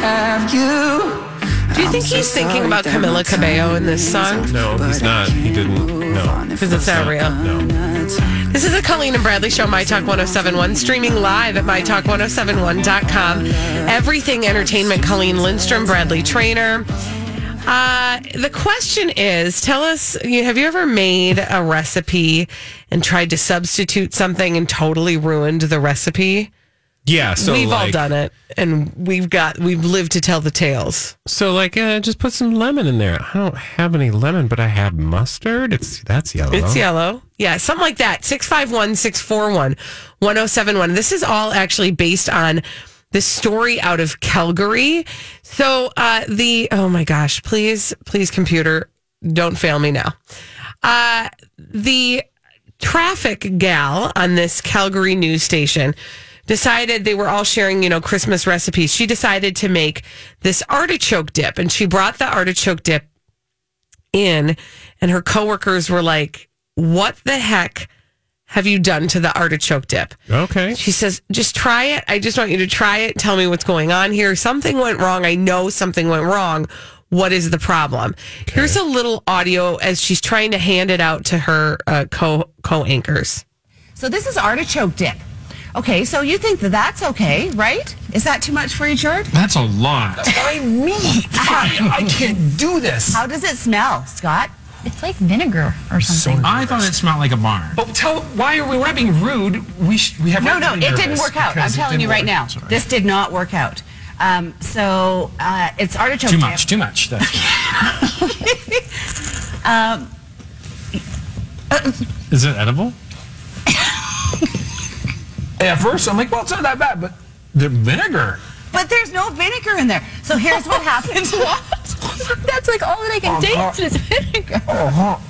Have you? Do you think he's thinking about Camila Cabello in this song? No, he's not. He didn't. No. Because it's not real. No. This is a Colleen and Bradley show, My Talk 1071, streaming live at MyTalk1071.com. Everything Entertainment, Colleen Lindstrom, Bradley Traynor. Uh, the question is tell us, have you ever made a recipe and tried to substitute something and totally ruined the recipe? Yeah. So we've all done it and we've got, we've lived to tell the tales. So like, uh, just put some lemon in there. I don't have any lemon, but I have mustard. It's that's yellow. It's yellow. Yeah, something like that. 651 641 1071. This is all actually based on the story out of Calgary. So, uh, the, oh my gosh, please, please, computer, don't fail me now. Uh, the traffic gal on this Calgary news station decided they were all sharing, you know, Christmas recipes. She decided to make this artichoke dip and she brought the artichoke dip in and her coworkers were like, "What the heck have you done to the artichoke dip?" Okay. She says, "Just try it. I just want you to try it. Tell me what's going on here. Something went wrong. I know something went wrong. What is the problem?" Here's a little audio as she's trying to hand it out to her uh, co co anchors. So this is artichoke dip. Okay, so you think that that's okay, right? Is that too much for you, George? That's a lot. I mean, I, I can't do this. How does it smell, Scott? It's like vinegar or something. I thought it smelled like a barn. But tell why are we? We're not being rude. We sh- we have No, right no, to be it didn't nervous work out. I'm because it telling didn't you right work. now. Sorry. This did not work out. Um, so uh, it's artichoke too dip. much. Too much. That's Um, Is it edible? At first, I'm like, well, it's not that bad, but the vinegar. but there's no vinegar in there. So here's what happened. That's like all that I can uh-huh. taste is vinegar. Uh-huh.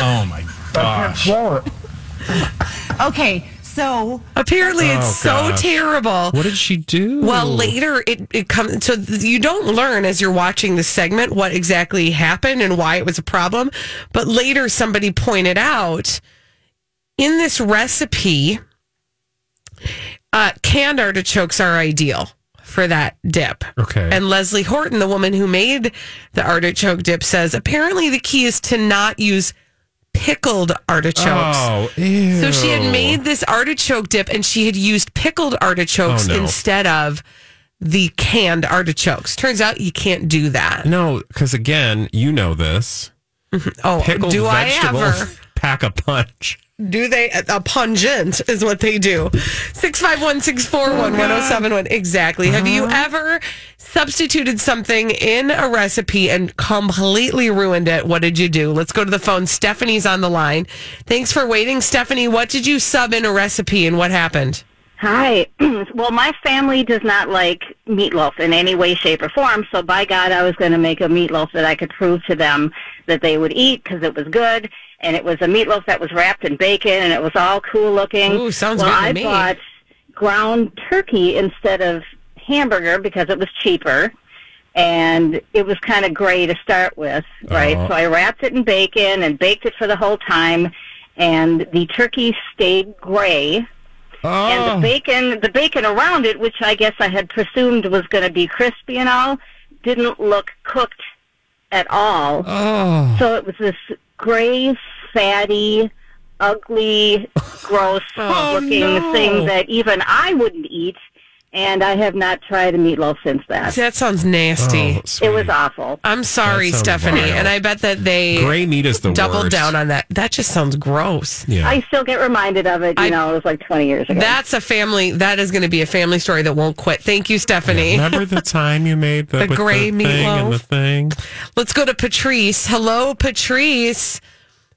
Oh my gosh. okay, so Apparently, it's Oh, so terrible. What did she do? Well, later it, it comes so you don't learn as you're watching the segment what exactly happened and why it was a problem. But later, somebody pointed out in this recipe, uh, canned artichokes are ideal for that dip. Okay. And Leslie Horton, the woman who made the artichoke dip, says apparently the key is to not use pickled artichokes. Oh, ew. So she had made this artichoke dip and she had used pickled artichokes Oh, no. instead of the canned artichokes. Turns out you can't do that. No, because again, you know this. Oh, Pickled do I ever? pack a punch. Do they? A pungent is what they do. 651 641 1071. Exactly. Have you uh-huh. ever substituted something in a recipe and completely ruined it? What did you do? Let's go to the phone. Stephanie's on the line. Thanks for waiting, Stephanie. What did you sub in a recipe and what happened? Hi. well, my family does not like meatloaf in any way, shape, or form. So, by God, I was going to make a meatloaf that I could prove to them that they would eat because it was good. And it was a meatloaf that was wrapped in bacon, and it was all cool looking. Ooh, sounds well, good to I me. bought ground turkey instead of hamburger because it was cheaper. And it was kind of gray to start with, right? Oh. So I wrapped it in bacon and baked it for the whole time. And the turkey stayed gray and Oh. the bacon the bacon around it which i guess i had presumed was going to be crispy and all didn't look cooked at all Oh. so it was this gray fatty ugly gross Oh, looking no. thing that even i wouldn't eat and I have not tried a meatloaf since that. That sounds nasty. Oh. It was awful. I'm sorry, Stephanie, vile. and I bet that they Gray meat is the doubled worst. down on that. That just sounds gross. Yeah. I still get reminded of it. You I- know, it was like 20 years ago. That's a family. That is going to be a family story that won't quit. Thank you, Stephanie. Remember the time you made the, The gray the thing and the thing? Let's go to Patrice. Hello, Patrice.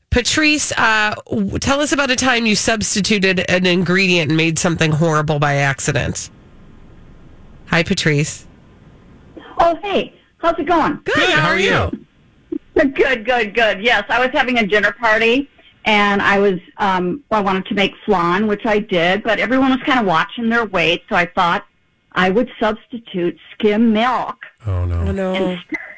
Patrice, uh, tell us about a time you substituted an ingredient and made something horrible by accident. Hi, Patrice. oh, hey, how's it going? Good. how are you? Good, good, good. Yes, I was having a dinner party and I was, um, I wanted to make flan, which I did, but everyone was kind of watching their weight, so I thought I would substitute skim milk. Oh no. Oh, no.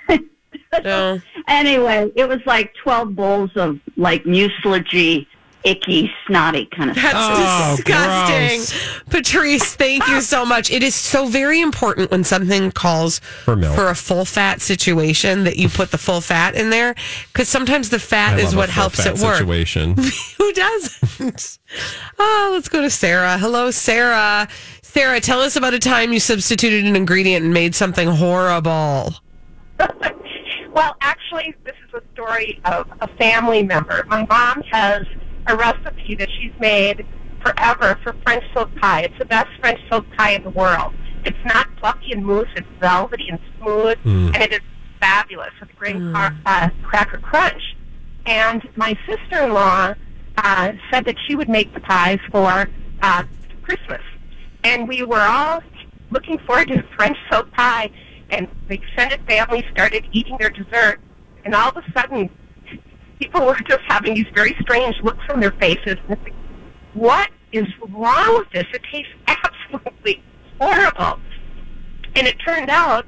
no. Anyway, it was like 12 bowls of like mucilage icky, snotty kind of stuff. That's Oh, disgusting. Patrice, thank you so much. It is so very important when something calls For milk. a full fat situation that you put the full fat in there because sometimes the fat I is what helps it work. Situation. Who doesn't? oh, let's go to Sarah. Hello, Sarah. Sarah, tell us about a time you substituted an ingredient and made something horrible. Well, actually, this is a story of a family member. My mom has a recipe that she's made forever for French silk pie. It's the best French silk pie in the world. It's not fluffy and mousse. It's velvety and smooth, and it is fabulous with a great car, uh, cracker crunch. And my sister-in-law uh, said that she would make the pies for uh, Christmas, and we were all looking forward to French silk pie. And the extended family started eating their dessert, and all of a sudden, people were just having these very strange looks on their faces. And it's like, what is wrong with this? It tastes absolutely horrible. And it turned out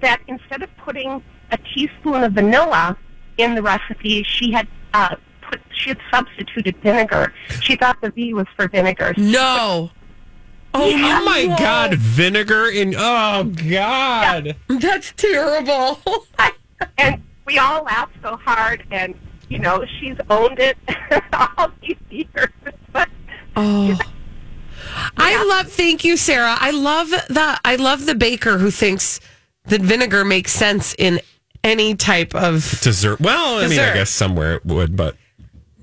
that instead of putting a teaspoon of vanilla in the recipe, she had uh, put she had substituted vinegar. She thought the V was for vinegar. No. Oh, Oh my God, vinegar in. Oh God. That's terrible. and we all laughed so hard, and you know she's owned it all these years. But Oh. I love thank you, Sarah. I love the I love the baker who thinks that vinegar makes sense in any type of Dessert. Well, I mean, I guess somewhere it would, but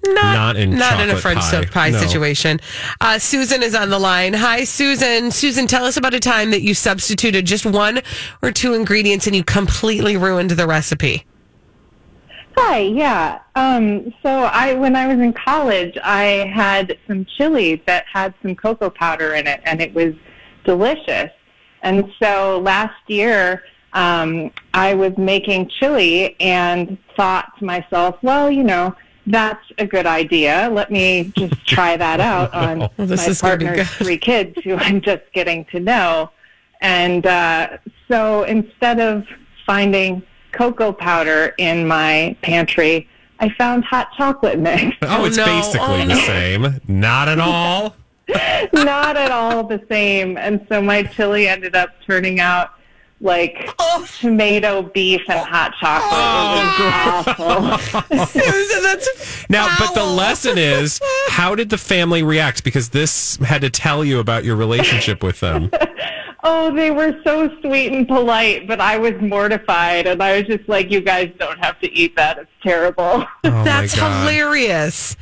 not, Not in not in a chocolate French pie. silk pie No. situation. Uh, Susan is on the line. Hi, Susan. Susan, tell us about a time that you substituted just one or two ingredients and you completely ruined the recipe. Hi, yeah. Um, so I, when I was in college, I had some chili that had some cocoa powder in it, and it was delicious. And so last year, um, I was making chili and thought to myself, well, you know, that's a good idea. Let me just try that out on Well, my is gonna be partner's three kids who I'm just getting to know. And uh, so instead of finding cocoa powder in my pantry, I found hot chocolate mix. oh, Oh, it's oh, no. basically Oh, the no. same. Not at all. Not at all the same. And so my chili ended up turning out like oh. tomato beef and hot chocolate. Oh, it was awful. Susan, that's Now, but the lesson is, how did the family react? Because this had to tell you about your relationship with them. Oh, they were so sweet and polite, but I was mortified, and I was just like, "You guys don't have to eat that. It's terrible." Oh that's hilarious.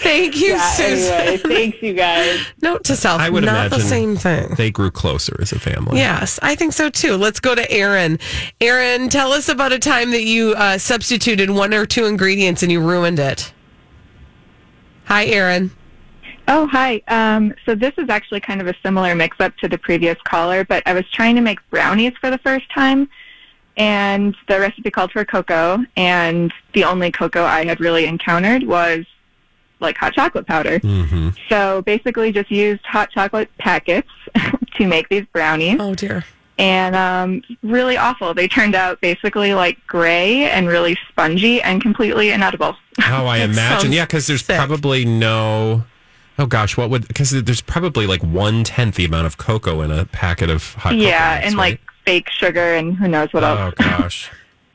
Thank you, yeah, Susan. anyway, thanks, you guys. Note to self, I would not imagine the same thing. They grew closer as a family. Yes, I think so too. Let's go to Aaron. Aaron, tell us about a time that you uh, substituted one or two ingredients and you ruined it. Hi, Aaron. Oh, hi. Um, so this is actually kind of a similar mix-up to the previous caller, but I was trying to make brownies for the first time, and the recipe called for cocoa, and the only cocoa I had really encountered was like hot chocolate powder. Mm-hmm. So basically just used hot chocolate packets to make these brownies. Oh dear. And um, really awful. They turned out basically like gray and really spongy and completely inedible. Oh, I imagine. Yeah, because there's sick. probably no. Oh gosh, what would? Because there's probably like one tenth the amount of cocoa in a packet of hot. cocoa yeah, mix, and right? like fake sugar and who knows what else. Oh gosh.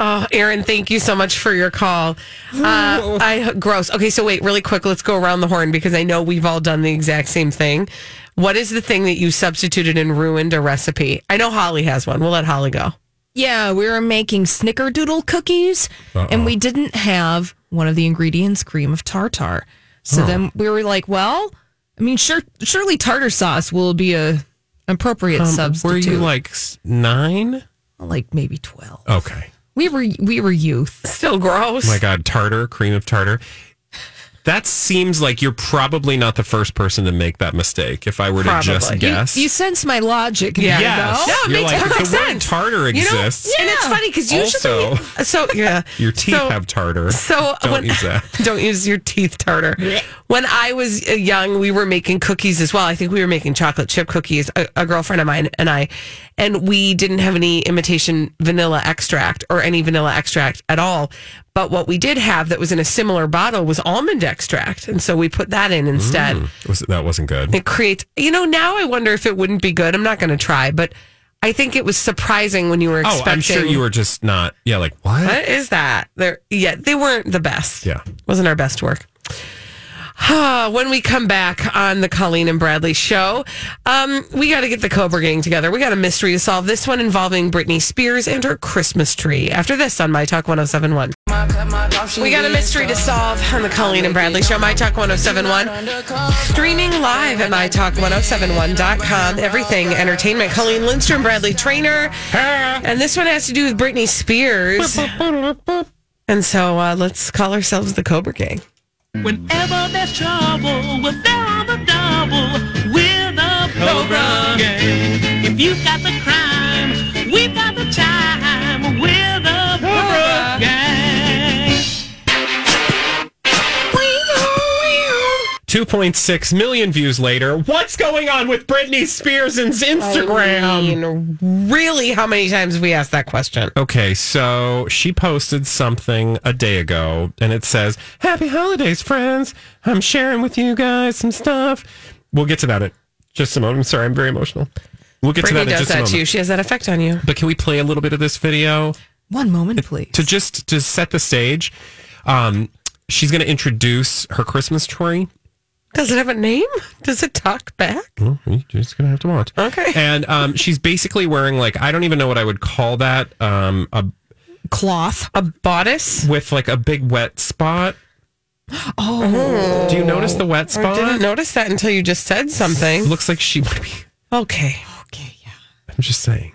Oh, Aaron, thank you so much for your call. Uh, I gross. Okay, so wait, really quick. Let's go around the horn because I know we've all done the exact same thing. What is the thing that you substituted and ruined a recipe? I know Holly has one. We'll let Holly go. Yeah, we were making snickerdoodle cookies and we didn't have one of the ingredients, cream of tartar. So Huh. then we were like, well, I mean, sure, surely tartar sauce will be a appropriate Um, substitute. were you like nine? like maybe 12. Okay. We were we were youth. Still gross. Oh my God, tartar, cream of tartar. That seems like you're probably not the first person to make that mistake. If I were to just guess, You, sense my logic. Yeah. Yes. No, it You're makes like, perfect if the word sense. tartar You know, exists. and it's funny because usually, Also- so yeah, your teeth So- have tartar. So don't when, use that. Don't use your teeth tartar. When I was uh, young, we were making cookies as well. I think we were making chocolate chip cookies. A, a girlfriend of mine and I, and we didn't have any imitation vanilla extract or any vanilla extract at all. But what we did have that was in a similar bottle was almond extract, and so we put that in instead. Mm, was, that wasn't good. It creates, you know, now I wonder if it wouldn't be good. I'm not going to try, but I think it was surprising when you were expecting. Oh. I'm sure you were just not. Yeah, like what? What is that? They're, yeah, they weren't the best. Yeah. Wasn't our best work. When we come back on the Colleen and Bradley show, um, we got to get the Cobra Gang together. We got a mystery to solve. This one involving Britney Spears and her Christmas tree. After this on My Talk 1071. We got a mystery to solve on the Colleen and Bradley show, My Talk 1071. Streaming live at MyTalk1071.com. Everything entertainment. Colleen Lindstrom, Bradley Traynor. And this one has to do with Britney Spears. And so uh, let's call ourselves the Cobra Gang. Whenever there's trouble, we're there on the double. We're the Cobra Gang. If you've got the crime, 2.6 million views later. What's going on with Britney Spears' and Instagram? I mean, really, how many times have we asked that question? Okay, so she posted something a day ago and it says, Happy holidays, friends. I'm sharing with you guys some stuff. We'll get to that in just a moment. I'm sorry, I'm very emotional. We'll get to that in does just a that moment. to you. She has that effect on you. But can we play a little bit of this video One moment, please. to just to set the stage? Um, she's going to introduce her Christmas tree. Does it have a name? Does it talk back? Well, you're just gonna have to watch. Okay. And um, she's basically wearing like I don't even know what I would call that. Um, a cloth, a bodice with like a big wet spot. Oh, Do you notice the wet spot? I didn't notice that until you just said something. Looks like she would be. Okay. Okay, yeah. I'm just saying.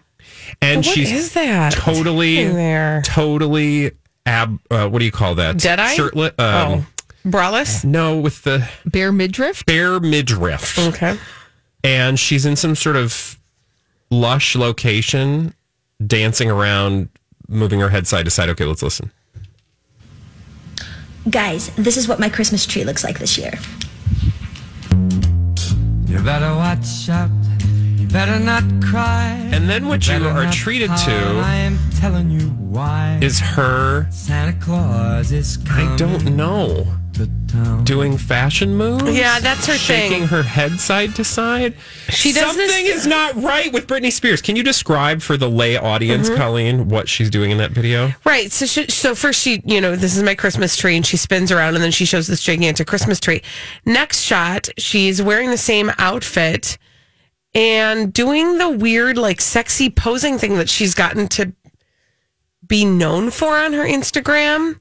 And What she's is that? totally, there? totally ab. Uh, what do you call that? Dead-eye? Shirtless. Oh. Braless? No, with the bare midriff. Bare midriff. Okay. And she's in some sort of lush location, dancing around, moving her head side to side. Okay, let's listen. Guys, this is what my Christmas tree looks like this year. You better watch out. You better not cry. And then what you better are treated pout. to I am telling you why. Is her Santa Claus is coming I don't know. Doing fashion moves? Yeah, that's her Shaking thing. her head side to side. She does Something this- is not right with Britney Spears. Can you describe for the lay audience, Mhm. Colleen, what she's doing in that video? Right. So, she, so first she, you know, this is my Christmas tree, and she spins around, and then she shows this gigantic Christmas tree. Next shot, she's wearing the same outfit and doing the weird, like, sexy posing thing that she's gotten to be known for on her Instagram.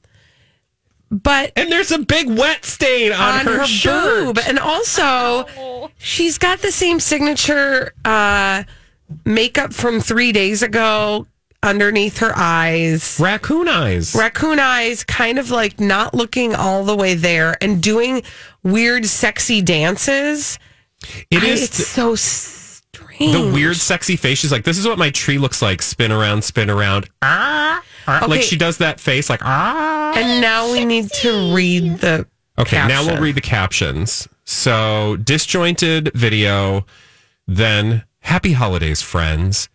But and there's a big wet stain on, her, shirt. boob, and also she's got the same signature uh, makeup from three days ago underneath her eyes. Raccoon eyes. Raccoon eyes, kind of like not looking all the way there and doing weird, sexy dances. It I- is It's th- so strange. the weird, sexy face. She's like, "This is what my tree looks like. Spin around, spin around." Ah, ah. like she does that face, like ah. And now we need to read the. Okay, now we'll read the captions. So, disjointed video, then happy holidays, friends.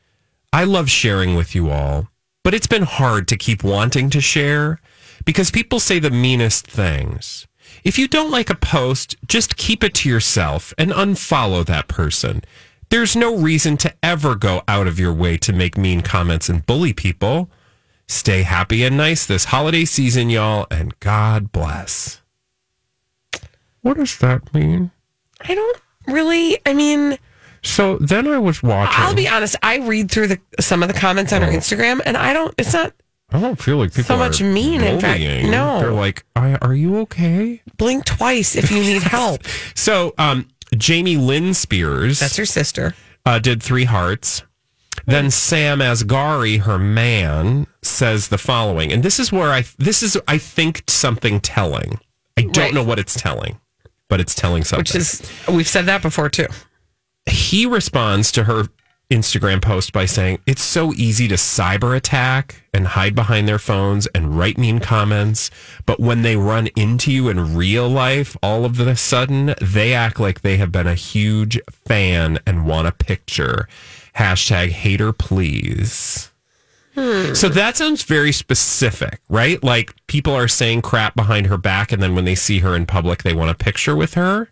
I love sharing with you all, but it's been hard to keep wanting to share because people say the meanest things. If you don't like a post, just keep it to yourself and unfollow that person. There's no reason to ever go out of your way to make mean comments and bully people. Stay happy and nice this holiday season, y'all, and God bless. What does that mean? I don't really. I mean, So then I was watching. I'll be honest. I read through the some of the comments on her Instagram, and I don't. It's not I don't feel like people so much are mean. In fact, no. They're like, "Are are you okay?" blink twice if you need help. So, um, Jamie Lynn Spears, That's her sister. uh, did three hearts. Then Sam Asghari, her man, says the following, and this is where I this is I think something telling. I don't Right. know what it's telling, but it's telling something. Which is we've said that before too. he responds to her Instagram post by saying, It's so easy to cyber attack and hide behind their phones and write mean comments. But when they run into you in real life, all of a sudden, they act like they have been a huge fan and want a picture. Hashtag hater please. So that sounds very specific, right? Like people are saying crap behind her back, and then when they see her in public, they want a picture with her.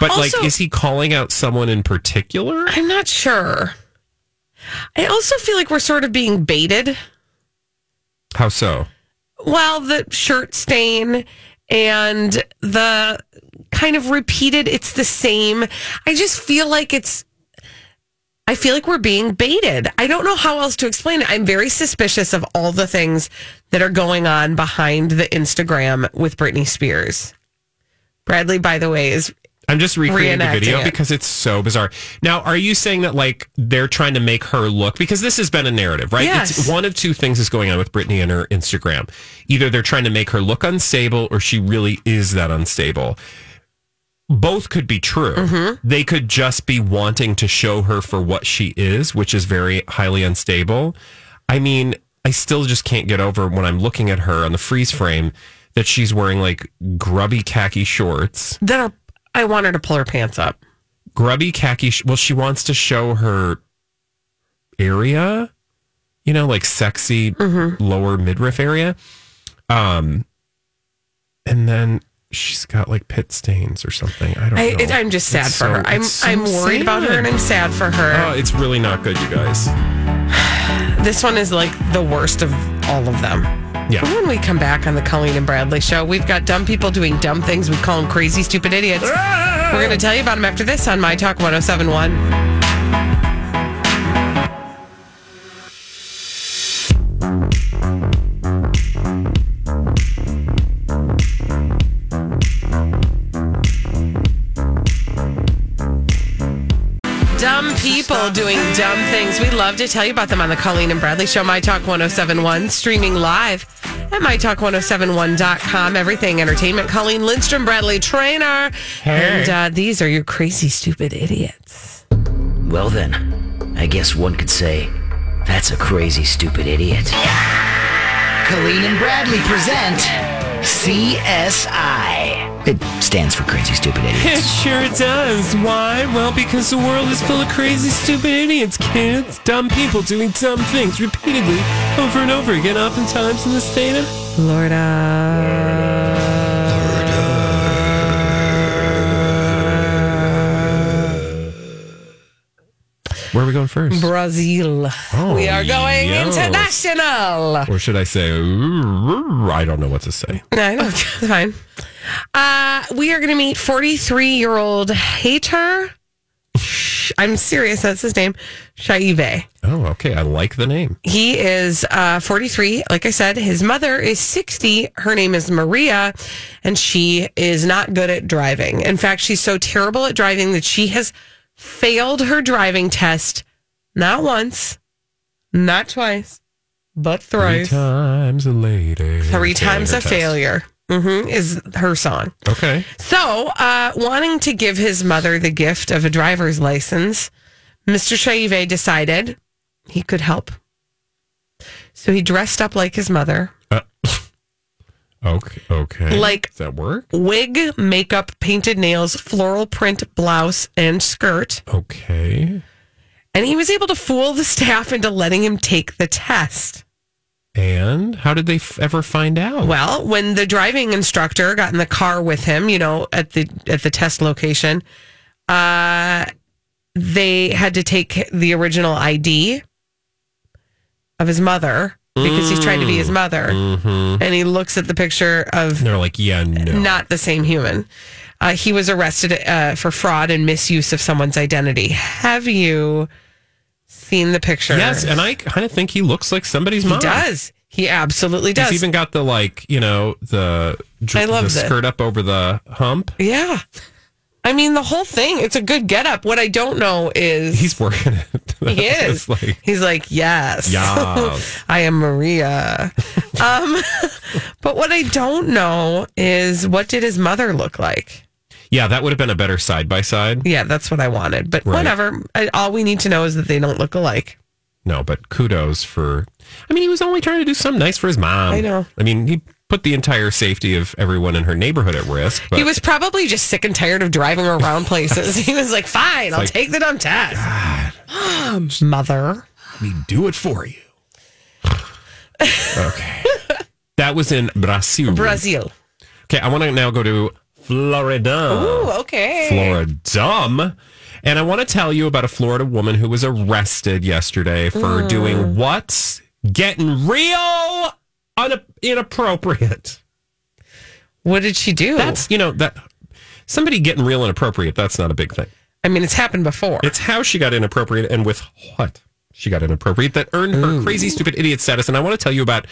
But like, is he calling out someone in particular? I'm not sure. I also feel like we're sort of being baited. How so? Well, the shirt stain and the kind of repeated, it's the same. I just feel like it's, I feel like we're being baited. I don't know how else to explain it. I'm very suspicious of all the things that are going on behind the Instagram with Britney Spears. Bradley, by the way, is I'm just recreating the video it. because it's so bizarre. Now, are you saying that like they're trying to make her look because this has been a narrative, right? Yes. It's one of two things is going on with Britney and her Instagram. Either they're trying to make her look unstable or she really is that unstable. Both could be true. Mm-hmm. They could just be wanting to show her for what she is, which is very highly unstable. I mean, I still just can't get over when I'm looking at her on the freeze frame that she's wearing like grubby khaki shorts that I want her to pull her pants up. grubby khaki. Sh- well, she wants to show her area, you know, like sexy Mm-hmm. lower midriff area. Um, and then she's got like pit stains or something. I don't I, know. it, I'm just sad It's for so- her. I'm so I'm worried about her and I'm sad for her. Oh, it's really not good, you guys. This one is like the worst of all of them. Yeah. When we come back on the Colleen and Bradley show, we've got dumb people doing dumb things. We call them crazy, stupid idiots. Ah! We're going to tell you about them after this on My Talk 1071. People doing dumb things. We love to tell you about them on the Colleen and Bradley Show, My Talk 1071, streaming live at MyTalk1071.com. Everything entertainment. Colleen Lindstrom, Bradley Traynor. And uh, these are your crazy, stupid idiots. Well, then, I guess one could say that's a crazy, stupid idiot. Colleen and Bradley present CSI. It stands for Crazy Stupid idiots. It sure does. Why? Well, because the world is full of crazy, stupid idiots, kids. Dumb people doing dumb things repeatedly over and over again, oftentimes in the state of Florida. Where are we going first? Brazil. Oh, we are going international. Or should I say, I don't know what to say. No. It's fine. Uh, we are going to meet 43 year old Hater. I'm serious. That's his name. Shaive. Oh, okay. I like the name. He is uh, 43. Like I said, his mother is 60. Her name is Maria, and she is not good at driving. In fact, she's so terrible at driving that she has failed her driving test not once, not twice, but thrice. Three times a lady. Three times a test. failure hmm is her song. Okay. So, uh, wanting to give his mother the gift of a driver's license, Mr. Shaive decided he could help. So he dressed up like his mother, Okay. Okay. Like- Does that work? wig, makeup, painted nails, floral print blouse, and skirt. Okay. And he was able to fool the staff into letting him take the test. And how did they f- ever find out? Well, when the driving instructor got in the car with him, you know, at the at the test location, uh, they had to take the original ID of his mother because he's trying to be his mother, Mhm. and he looks at the picture of And they're like, yeah, no. not the same human. Uh, he was arrested uh, for fraud and misuse of someone's identity. Have you seen the picture? Yes, and I kind of think he looks like somebody's mom. he mom. does. He absolutely does. He's even got the like, you know, the I love the skirt up over the hump. Yeah. I mean, the whole thing, it's a good getup. What I don't know is. He's working it. He is. Like, He's like, yes. Yes. I am Maria. um, but what I don't know is what did his mother look like? yeah, that would have been a better side by side. Yeah, that's what I wanted. But Right. whatever. I, all we need to know is that they don't look alike. No, but kudos for. I mean, he was only trying to do something nice for his mom. I know. I mean, he put the entire safety of everyone in her neighborhood at risk. But he was probably just sick and tired of driving around places. he was like, fine, I'll like, take the dumb test. Mom, mother. Let me do it for you. okay. That was in Brazil. Brazil. Okay, I want to now go to Florida. Ooh, okay. Florida. And I want to tell you about a Florida woman who was arrested yesterday for Mm. doing what? Getting real un- inappropriate. What did she do? That's, you know, that somebody getting real inappropriate, that's not a big thing. I mean, it's happened before. It's how she got inappropriate and with what she got inappropriate that earned her crazy, stupid idiot status. And I want to tell you about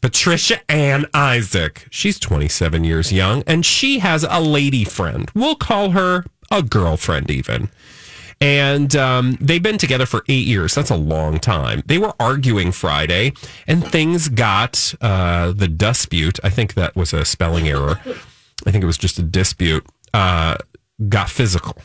Patricia Ann Isaac. She's 27 years young and she has a lady friend. We'll call her a girlfriend, even. And um, they've been together for eight years. That's a long time. They were arguing Friday, and things got uh, the dispute. I think that was a spelling error. I think it was just a dispute. Uh, got physical.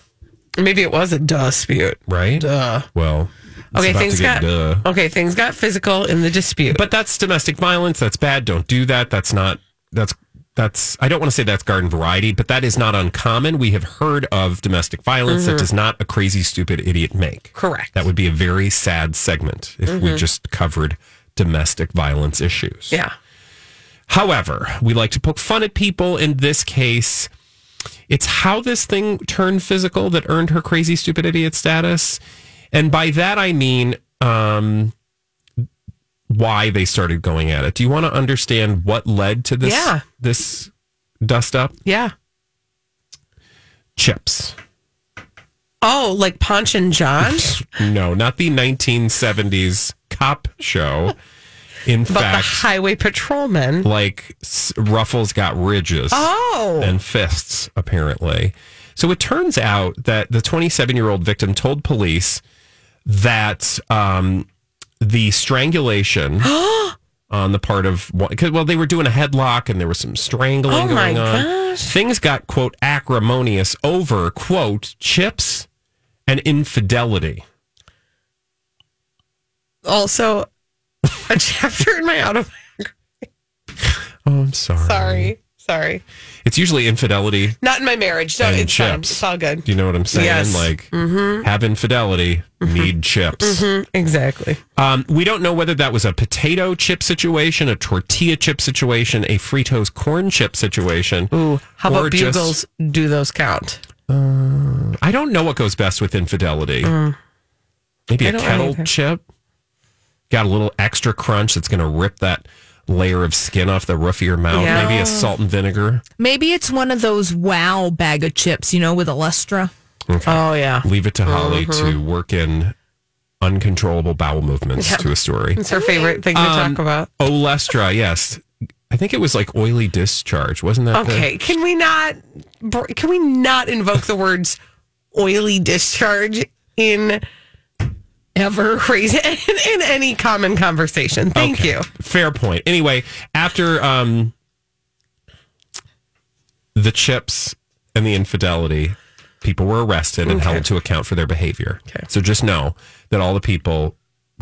Maybe it was a dispute. Right? Duh. Well, Okay, things got duh. okay. Things got physical in the dispute. But that's domestic violence. That's bad. Don't do that. That's not. That's that's. I don't want to say that's garden variety, but that is not uncommon. We have heard of domestic violence that Mhm. does not a crazy, stupid idiot make. Correct. That would be a very sad segment if we Mhm. just covered domestic violence issues. Yeah. However, we like to poke fun at people. In this case, it's how this thing turned physical that earned her crazy, stupid idiot status. And by that, I mean um, why they started going at it. Do you want to understand what led to this, Yeah. this dust up? Yeah. Chips. Oh, like Ponch and John? No, not the 1970s cop show. In but the fact, highway patrolman. like s- Ruffles got ridges. Oh. and fists, apparently. So it turns out that the 27 year old victim told police that um, the strangulation on the part of one, 'cause, well, they were doing a headlock and there was some strangling Oh, my going on. gosh. Things got, quote, acrimonious over, quote, chips and infidelity. Also, a chapter in my autobiography. Oh, I'm sorry. Sorry. Sorry. It's usually infidelity Not in my marriage. No, and it's fine. chips. It's all good. Do you know what I'm saying? Yes. Like, Mhm. have infidelity, need chips. Mhm, Exactly. Um, we don't know whether that was a potato chip situation, a tortilla chip situation, a Fritos corn chip situation. Ooh, how about just- bugles? Do those count? I don't know what goes best with infidelity. Maybe Mm. I a kettle chip. Got a little extra crunch that's going to rip that layer of skin off the roof of your mouth. Yeah. Maybe a salt and vinegar. Maybe it's one of those wow bag of chips, you know, with Olestra. Okay. Oh yeah. Leave it to Holly Mhm. to work in uncontrollable bowel movements Yeah. to a story. It's her favorite thing to Um, talk about. Olestra, yes. I think it was like oily discharge, wasn't that? the- Okay, can we not can we not invoke the words oily discharge in ever crazy in, in any common conversation? Thank Okay. you. Fair point. Anyway, after um, the chips and the infidelity, people were arrested and Okay. held to account for their behavior. Okay. So just know that all the people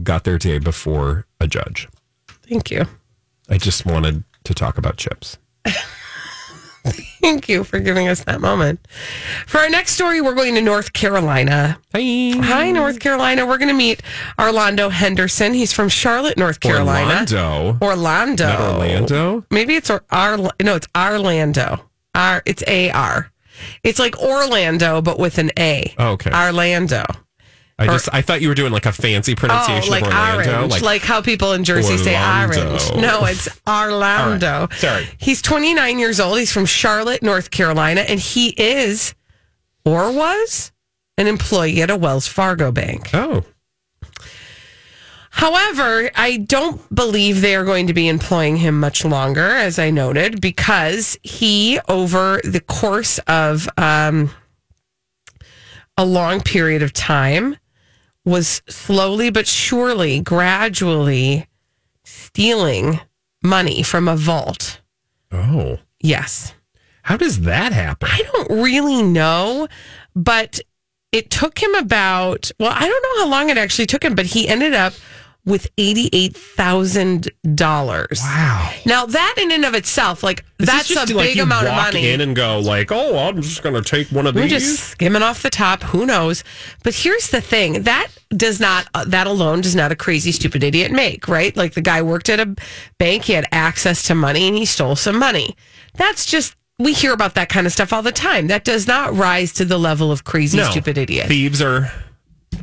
got their day before a judge. Thank you. I just wanted to talk about chips. Thank you for giving us that moment. For our next story, we're going to North Carolina. Hi. Hi, North Carolina. We're going to meet Orlando Henderson. He's from Charlotte, North Carolina. Orlando. Orlando. Not Orlando? Maybe it's or Ar- no, it's Orlando. R it's A R. It's like Orlando but with an A. Oh, okay. Orlando. I just I thought you were doing like a fancy pronunciation oh, like of Orlando, orange, like, how people in Jersey say orange. No, it's Orlando. Right. Sorry. He's 29 years old. He's from Charlotte, North Carolina, and he is or was an employee at a Wells Fargo bank. Oh. However, I don't believe they are going to be employing him much longer, as I noted, because he, over the course of um, a long period of time, was slowly but surely, gradually stealing money from a vault. Oh. Yes. How does that happen? I don't really know, but it took him about, well, I don't know how long it actually took him, but he ended up with $88,000. Wow. Now, that in and of itself, like, Is that's a big amount of money. in and go like, oh, I'm just going to take one of We're these. just skimming off the top. Who knows? But here's the thing: that does not, uh, that alone does not a crazy stupid idiot make, right? Like the guy worked at a bank, he had access to money, and he stole some money. That's just we hear about that kind of stuff all the time. That does not rise to the level of crazy no. stupid idiot. Thieves are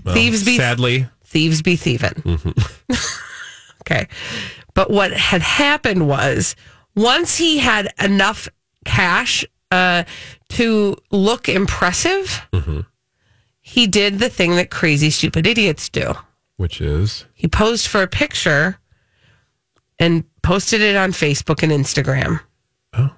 well, Thieves be- sadly. Thieves be thieving. okay. But what had happened was once he had enough cash uh, to look impressive, he did the thing that crazy, stupid idiots do. Which is He posed for a picture and posted it on Facebook and Instagram. Oh.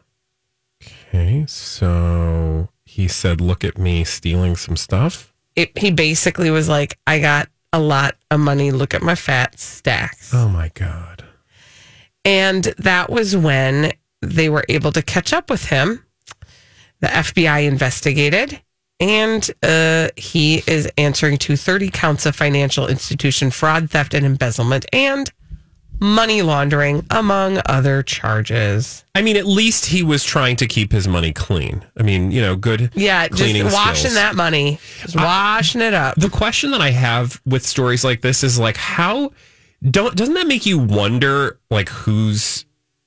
Okay. So he said, "Look at me stealing some stuff." It, he basically was like, I got a lot of money. Look at my fat stacks. Oh my god. And that was when they were able to catch up with him. The FBI investigated, and uh, he is answering to 30 counts of financial institution fraud, theft, and embezzlement, and money laundering, among other charges. I mean, at least he was trying to keep his money clean. I mean, you know, good. Yeah, cleaning just washing skills. that money, just washing it up. The question that I have with stories like this is like, how don't doesn't that make you wonder like who's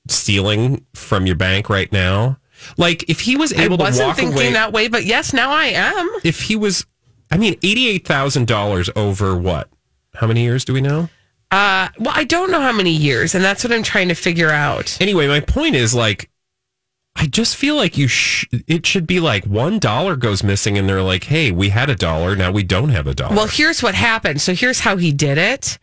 stealing from your bank right now? Like, if he was I able to wasn't walk thinking away, that way, but yes, now I am. if he was, I mean, eighty eight thousand dollars over what? How many years do we know? Uh, well, I don't know how many years, and that's what I'm trying to figure out. Anyway, my point is like, I just feel like you. Sh- it should be like one dollar goes missing, and they're like, "Hey, we had a dollar, now we don't have a dollar." Well, here's what happened. So here's how he did it.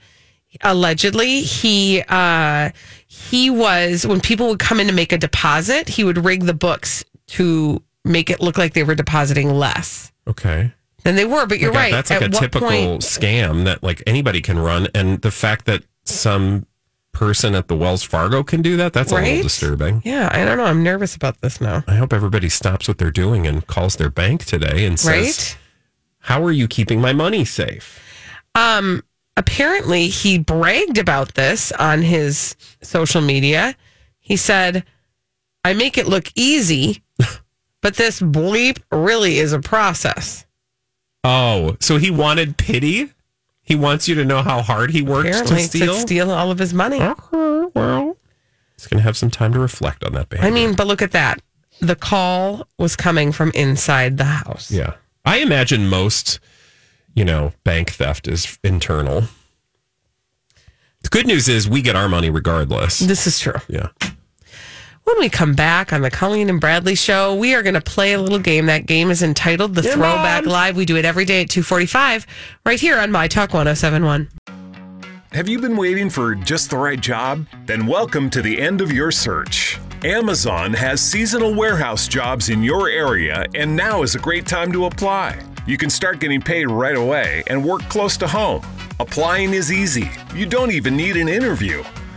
Allegedly, he uh he was when people would come in to make a deposit, he would rig the books to make it look like they were depositing less okay. Than they were. But you're right. That's like At a typical point- scam that like anybody can run, and the fact that some person at the Wells Fargo can do that, that's a little disturbing. Yeah, I don't know. I'm nervous about this now. I hope everybody stops what they're doing and calls their bank today and says, Right? "How are you keeping my money safe?" Um, apparently he bragged about this on his social media. He said, I make it look easy, but this bleep really is a process. Oh, so he wanted pity. He wants you to know how hard he worked Apparently, to to steal. steal all of his money. well, he's going to have some time to reflect on that behavior. I mean, but look at that. The call was coming from inside the house. Yeah. I imagine most, you know, bank theft is internal. The good news is we get our money regardless. This is true. Yeah. When we come back on the Colleen and Bradley show, we are going to play a little game. That game is entitled The Yeah, Throwback Mom. Live. We do it every day at 245 right here on My Talk 1071. Have you been waiting for just the right job? Then welcome to the end of your search. Amazon has seasonal warehouse jobs in your area, and now is a great time to apply. You can start getting paid right away and work close to home. Applying is easy. You don't even need an interview.